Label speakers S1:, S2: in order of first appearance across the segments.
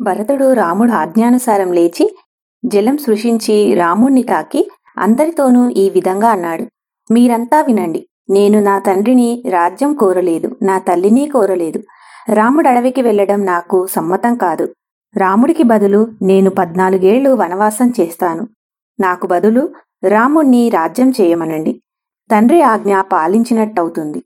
S1: భరతుడు రాముడు ఆజ్ఞానుసారం లేచి జలం సృష్టించి రాముణ్ణి తాకి అందరితోనూ ఈ విధంగా అన్నాడు. మీరంతా వినండి నేను నా తండ్రిని రాజ్యం కోరలేదు నా తల్లిని కోరలేదు. రాముడు అడవికి వెళ్ళడం నాకు సమ్మతం కాదు. రాముడికి బదులు నేను పద్నాలుగేళ్ళు వనవాసం చేస్తాను. నాకు బదులు రాముణ్ణి రాజ్యం చేయమనండి. తండ్రి ఆజ్ఞ పాలించినట్టవుతుంది.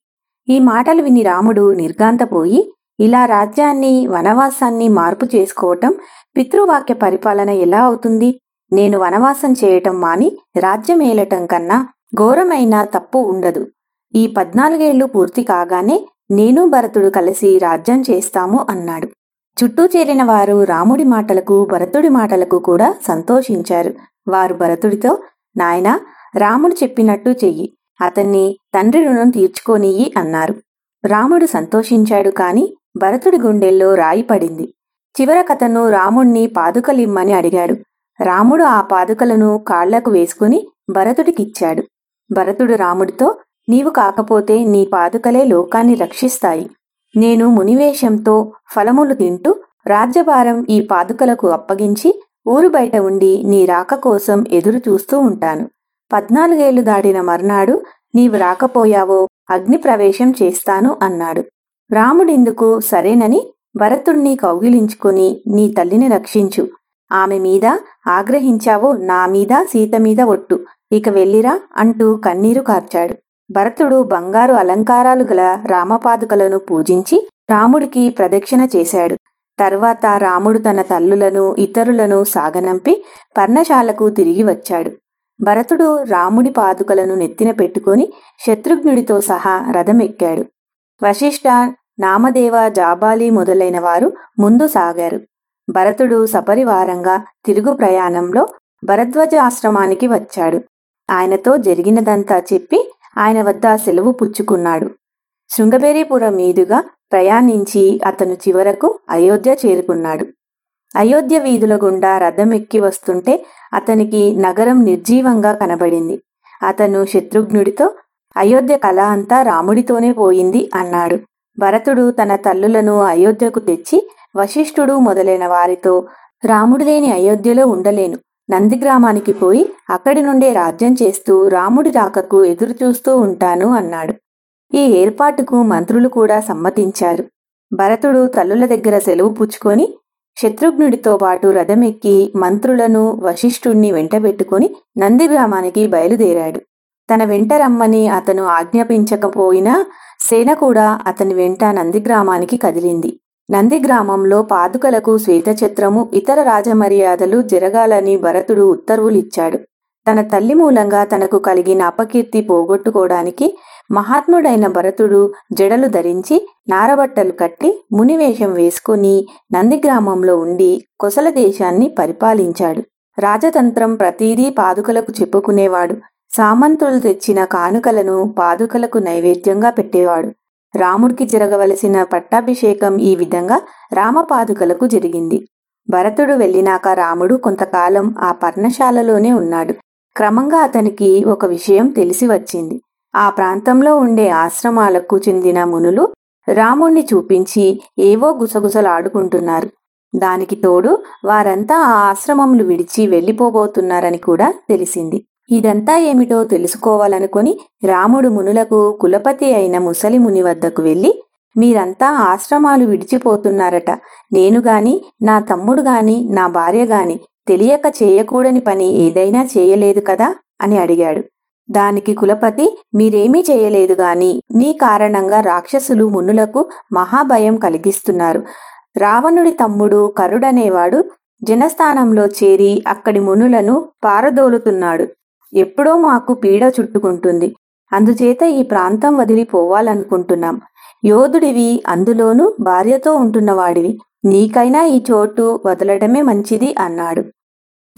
S1: ఈ మాటలు విని రాముడు నిర్గాంతపోయి ఇలా రాజ్యాన్ని వనవాసాన్ని మార్పు చేసుకోవటం పితృవాక్య పరిపాలన ఎలా అవుతుంది? నేను వనవాసం చేయటం మాని రాజ్యం ఏలటం కన్నా ఘోరమైన తప్పు ఉండదు. ఈ పద్నాలుగేళ్ళు పూర్తి కాగానే నేను భరతుడు కలిసి రాజ్యం చేస్తాము అన్నాడు. చుట్టూ చేరిన వారు రాముడి మాటలకు భరతుడి మాటలకు కూడా సంతోషించారు. వారు భరతుడితో నాయనా రాముడు చెప్పినట్టు చెయ్యి. అతన్ని తండ్రి రుణం తీర్చుకోనియ్యి అన్నారు. రాముడు సంతోషించాడు కాని భరతుడి గుండెల్లో రాయి పడింది. చివరకతను రాముణ్ణి పాదుకలిమ్మని అడిగాడు. రాముడు ఆ పాదుకలను కాళ్ళకు వేసుకుని భరతుడికిచ్చాడు. భరతుడు రాముడితో నీవు కాకపోతే నీ పాదుకలే లోకాన్ని రక్షిస్తాయి. నేను మునివేషంతో ఫలములు తింటూ రాజ్యభారం ఈ పాదుకలకు అప్పగించి ఊరు బయట ఉండి నీ రాక కోసం ఎదురు చూస్తూ ఉంటాను. పద్నాలుగేళ్ళు దాటిన మర్నాడు నీవు రాకపోయావో అగ్ని ప్రవేశం చేస్తాను అన్నాడు. రాముడెందుకు సరేనని భరతుణ్ణి కౌగిలించుకుని నీ తల్లిని రక్షించు. ఆమె మీద ఆగ్రహించావో నా మీద సీత మీద ఒట్టు. ఇక వెళ్ళిరా అంటూ కన్నీరు కార్చాడు. భరతుడు బంగారు అలంకారాలు గల రామపాదుకలను పూజించి రాముడికి ప్రదక్షిణ చేశాడు. తర్వాత రాముడు తన తల్లులను ఇతరులను సాగనంపి పర్ణశాలకు తిరిగి వచ్చాడు. భరతుడు రాముడి పాదుకలను నెత్తిన పెట్టుకుని శత్రుఘ్నుడితో సహా రథమెక్కాడు. వశిష్ఠ నామదేవ జాబాలి మొదలైన వారు ముందు సాగారు. భరతుడు సపరివారంగా తిరుగు ప్రయాణంలో భరద్వాజ ఆశ్రమానికి వచ్చాడు. ఆయనతో జరిగినదంతా చెప్పి ఆయన వద్ద సెలవు పుచ్చుకున్నాడు. శృంగబేరీపురం మీదుగా ప్రయాణించి అతను చివరకు అయోధ్య చేరుకున్నాడు. అయోధ్య వీధుల గుండా రథం ఎక్కి వస్తుంటే అతనికి నగరం నిర్జీవంగా కనబడింది. అతను శత్రుఘ్నుడితో అయోధ్య కళ అంతా రాముడితోనే పోయింది అన్నాడు. భరతుడు తన తల్లులను అయోధ్యకు తెచ్చి వశిష్ఠుడు మొదలైన వారితో రాముడు లేని అయోధ్యలో ఉండలేను. నందిగ్రామానికి పోయి అక్కడి నుండే రాజ్యం చేస్తూ రాముడి రాకకు ఎదురుచూస్తూ ఉంటాను అన్నాడు. ఈ ఏర్పాటుకు మంత్రులు కూడా సమ్మతించారు. భరతుడు తల్లుల దగ్గర సెలవు పుచ్చుకొని శత్రుఘ్నుడితో పాటు రథమెక్కి మంత్రులను వశిష్ఠుణ్ణి వెంటబెట్టుకుని నందిగ్రామానికి బయలుదేరాడు. తన వెంట రమ్మని అతను ఆజ్ఞాపించకపోయినా సేన కూడా అతని వెంట నందిగ్రామానికి కదిలింది. నందిగ్రామంలో పాదుకలకు శ్వేతఛత్రము ఇతర రాజమర్యాదలు జరగాలని భరతుడు ఉత్తర్వులిచ్చాడు. తన తల్లి మూలంగా తనకు కలిగిన అపకీర్తి పోగొట్టుకోవడానికి మహాత్ముడైన భరతుడు జడలు ధరించి నారబట్టలు కట్టి మునివేషం వేసుకుని నందిగ్రామంలో ఉండి కొసల దేశాన్ని పరిపాలించాడు. రాజతంత్రం ప్రతీదీ పాదుకలకు చెప్పుకునేవాడు. సామంతులు తెచ్చిన కానుకలను పాదుకలకు నైవేద్యంగా పెట్టేవాడు. రాముడికి జరగవలసిన పట్టాభిషేకం ఈ విధంగా రామపాదుకలకు జరిగింది. భరతుడు వెళ్ళినాక రాముడు కొంతకాలం ఆ పర్ణశాలలోనే ఉన్నాడు. క్రమంగా అతనికి ఒక విషయం తెలిసి వచ్చింది. ఆ ప్రాంతంలో ఉండే ఆశ్రమాలకు చెందిన మునులు రాముణ్ణి చూపించి ఏవో గుసగుసలాడుకుంటున్నారు. దానికి తోడు వారంతా ఆ ఆశ్రమములు విడిచి వెళ్ళిపోబోతున్నారని కూడా తెలిసింది. ఇదంతా ఏమిటో తెలుసుకోవాలనుకుని రాముడు మునులకు కులపతి అయిన ముసలి ముని వద్దకు వెళ్ళి మీరంతా ఆశ్రమాలు విడిచిపోతున్నారట. నేను గాని నా తమ్ముడు గాని నా భార్య గాని తెలియక చేయకూడని పని ఏదైనా చేయలేదు కదా? అని అడిగాడు. దానికి కులపతి మీరేమీ చేయలేదు గాని నీ కారణంగా రాక్షసులు మునులకు మహాభయం కలిగిస్తున్నారు. రావణుడి తమ్ముడు కరుడనేవాడు జనస్థానంలో చేరి అక్కడి మునులను పారదోలుతున్నాడు. ఎప్పుడో మాకు పీడ చుట్టుకుంటుంది. అందుచేత ఈ ప్రాంతం వదిలిపోవాలనుకుంటున్నాం. యోధుడివి అందులోనూ భార్యతో ఉంటున్నవాడివి. నీకైనా ఈ చోటు వదలడమే మంచిది అన్నాడు.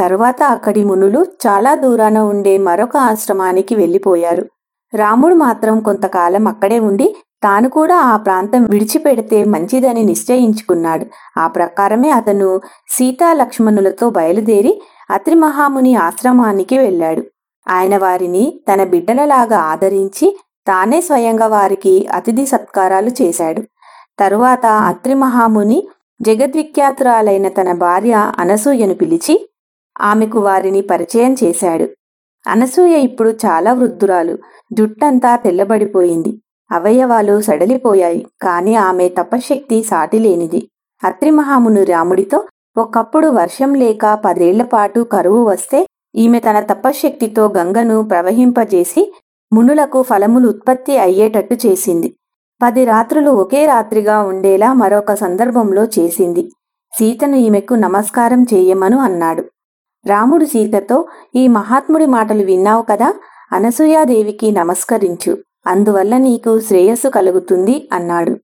S1: తరువాత అక్కడి మునులు చాలా దూరాన ఉండే మరొక ఆశ్రమానికి వెళ్ళిపోయారు. రాముడు మాత్రం కొంతకాలం అక్కడే ఉండి తాను కూడా ఆ ప్రాంతం విడిచిపెడితే మంచిదని నిశ్చయించుకున్నాడు. ఆ ప్రకారమే అతను సీతా లక్ష్మణులతో బయలుదేరి అత్రి మహాముని ఆశ్రమానికి వెళ్ళాడు. ఆయన వారిని తన బిడ్డలలాగా ఆదరించి తానే స్వయంగా వారికి అతిథి సత్కారాలు చేశాడు. తరువాత అత్రి మహాముని జగద్విఖ్యాతురాలైన తన భార్య అనసూయను పిలిచి ఆమెకు వారిని పరిచయం చేశాడు. అనసూయ ఇప్పుడు చాలా వృద్ధురాలు. జుట్టంతా తెల్లబడిపోయింది. అవయవాలు సడలిపోయాయి. కాని ఆమె తపశ్శక్తి సాటిలేనిది. అత్రిమహామును రాముడితో ఒకప్పుడు వర్షం లేక పదేళ్ళపాటు కరువు వస్తే ఈమె తన తపశ్శక్తితో గంగను ప్రవహింపజేసి మునులకు ఫలములు ఉత్పత్తి అయ్యేటట్టు చేసింది. పది రాత్రులు ఒకే రాత్రిగా ఉండేలా మరొక సందర్భంలో చేసింది. సీతను ఈమెకు నమస్కారం చేయమను అన్నాడు. రాముడు సీతతో ఈ మహాత్ముడి మాటలు విన్నావు కదా అనసూయాదేవికి నమస్కరించు. అందువల్ల నీకు శ్రేయస్సు కలుగుతుంది అన్నాడు.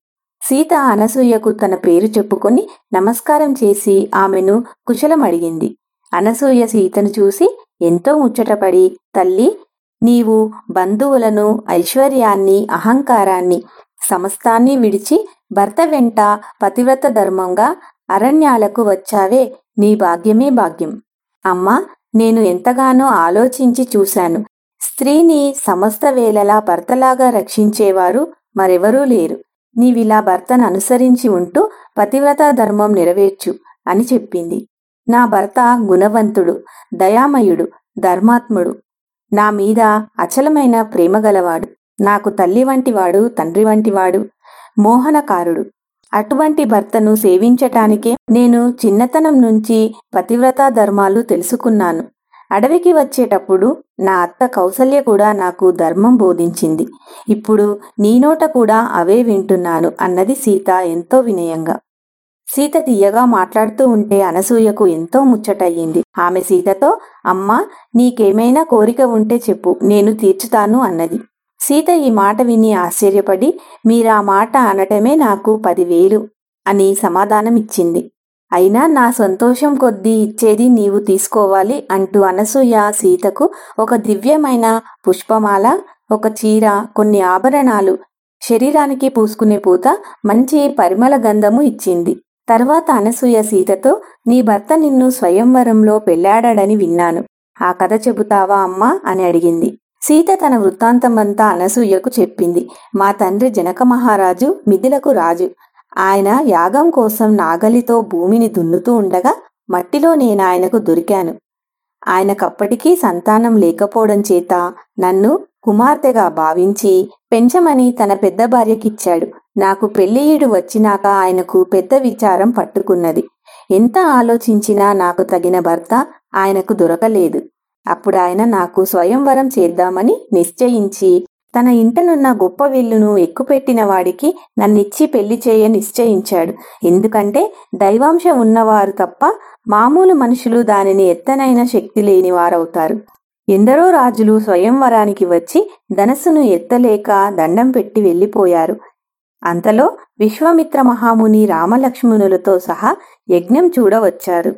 S1: సీత అనసూయకు తన పేరు చెప్పుకొని నమస్కారం చేసి ఆమెను కుశలం అడిగింది అనసూయ సీతను చూసి ఎంతో ముచ్చటపడి తల్లి నీవు బంధువులను ఐశ్వర్యాన్ని అహంకారాన్ని సమస్తాన్ని విడిచి భర్త వెంట పతివ్రత ధర్మంగా అరణ్యాలకు వచ్చావే నీ భాగ్యమే భాగ్యం. అమ్మా నేను ఎంతగానో ఆలోచించి చూశాను. స్త్రీని సమస్త వేళలా భర్తలాగా రక్షించేవారు మరెవరూ లేరు. నీవిలా భర్తను అనుసరించి ఉంటూ పతివ్రత ధర్మం నెరవేర్చు అని చెప్పింది. నా భర్త గుణవంతుడు దయామయుడు ధర్మాత్ముడు. నా మీద అచలమైన ప్రేమ గలవాడు. నాకు తల్లి వంటివాడు తండ్రి వంటివాడు మోహనకారుడు. అటువంటి భర్తను సేవించటానికే నేను చిన్నతనం నుంచి పతివ్రతా ధర్మాలు తెలుసుకున్నాను. అడవికి వచ్చేటప్పుడు నా అత్త కౌసల్య కూడా నాకు ధర్మం బోధించింది. ఇప్పుడు నీ నోట కూడా అవే వింటున్నాను అన్నది సీత ఎంతో వినయంగా. సీత తీయగా మాట్లాడుతూ ఉంటే అనసూయకు ఎంతో ముచ్చటయ్యింది. ఆమె సీతతో అమ్మా నీకేమైనా కోరిక ఉంటే చెప్పు నేను తీర్చుతాను అన్నది. సీత ఈ మాట విని ఆశ్చర్యపడి మీరా మాట అనటమే నాకు పదివేలు అని సమాధానమిచ్చింది. అయినా నా సంతోషం కొద్దీ ఇచ్చేది నీవు తీసుకోవాలి అంటూ అనసూయ సీతకు ఒక దివ్యమైన పుష్పమాల ఒక చీర కొన్ని ఆభరణాలు శరీరానికి పూసుకునే పూత మంచి పరిమళ గంధము ఇచ్చింది. తర్వాత అనసూయ సీతతో నీ భర్త నిన్ను స్వయంవరంలో పెళ్ళాడాడని విన్నాను. ఆ కథ చెబుతావా అమ్మా అని అడిగింది. సీత తన వృత్తాంతమంతా అనసూయకు చెప్పింది. మా తండ్రి జనక మహారాజు మిథిలకు రాజు. ఆయన యాగం కోసం నాగలితో భూమిని దున్నుతూ ఉండగా మట్టిలో నేను ఆయనకు దొరికాను. ఆయనకప్పటికీ సంతానం లేకపోవడం చేత నన్ను కుమార్తెగా భావించి పెంచమని తన పెద్ద భార్యకిచ్చాడు. నాకు పెళ్ళియుడు వచ్చినాక ఆయనకు పెద్ద విచారం పట్టుకున్నది. ఎంత ఆలోచించినా నాకు తగిన భర్త ఆయనకు దొరకలేదు. అప్పుడు ఆయన నాకు స్వయంవరం చేద్దామని నిశ్చయించి తన ఇంటనున్న గొప్ప విల్లును ఎక్కుపెట్టిన వాడికి నన్నిచ్చి పెళ్ళి చేయ నిశ్చయించాడు. ఎందుకంటే దైవాంశం ఉన్నవారు తప్ప మామూలు మనుషులు దానిని ఎత్తనైన శక్తి లేని వారవుతారు. ఎందరో రాజులు స్వయంవరానికి వచ్చి ధనస్సును ఎత్తలేక దండం పెట్టి వెళ్ళిపోయారు. అంతలో విశ్వామిత్ర మహాముని రామలక్ష్మణులతో సహా యజ్ఞం చూడవచ్చారు.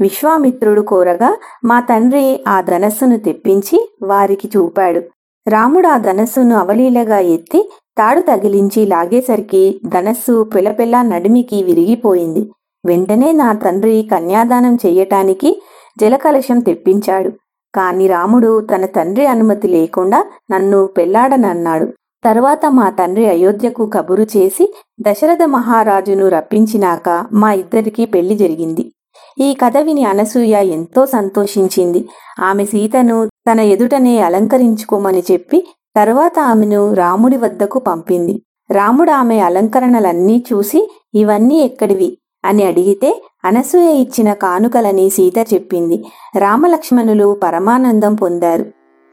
S1: విశ్వామిత్రుడు కోరగా మా తండ్రి ఆ ధనస్సును తెప్పించి వారికి చూపాడు. రాముడు ఆ ధనస్సును అవలీలగా ఎత్తి తాడు తగిలించి లాగేసరికి ధనస్సు పిలపిల్ల నడిమికి విరిగిపోయింది. వెంటనే నా తండ్రి కన్యాదానం చెయ్యటానికి జలకలశం తెప్పించాడు. కాని రాముడు తన తండ్రి అనుమతి లేకుండా నన్ను పెళ్ళాడనన్నాడు. తరువాత మా తండ్రి అయోధ్యకు కబురు చేసి దశరథ మహారాజును రప్పించినాక మా ఇద్దరికి పెళ్ళి జరిగింది. ఈ కథ విని అనసూయ ఎంతో సంతోషించింది. ఆమె సీతను తన ఎదుటనే అలంకరించుకోమని చెప్పి తరువాత ఆమెను రాముడి వద్దకు పంపింది. రాముడు ఆమె అలంకరణలన్నీ చూసి ఇవన్నీ ఎక్కడివి? అని అడిగితే అనసూయ ఇచ్చిన కానుకలని సీత చెప్పింది. రామలక్ష్మణులు పరమానందం పొందారు.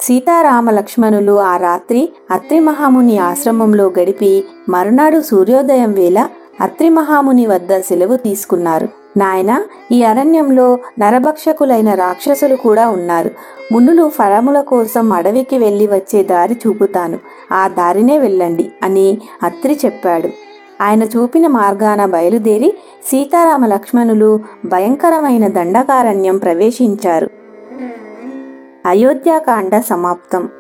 S1: సీతారామ లక్ష్మణులు ఆ రాత్రి అత్రి మహాముని ఆశ్రమంలో గడిపి మరునాడు సూర్యోదయం వేళ అత్రి మహాముని వద్ద సెలవు తీసుకున్నారు. నాయన ఈ అరణ్యంలో నరభక్షకులైన రాక్షసులు కూడా ఉన్నారు. మునులు ఫలముల కోసం అడవికి వెళ్ళి వచ్చే దారి చూపుతాను. ఆ దారినే వెళ్ళండి అని అత్రి చెప్పాడు. ఆయన చూపిన మార్గాన బయలుదేరి సీతారామ లక్ష్మణులు భయంకరమైన దండకారణ్యం ప్రవేశించారు. అయోధ్యాకాండ సమాప్తం.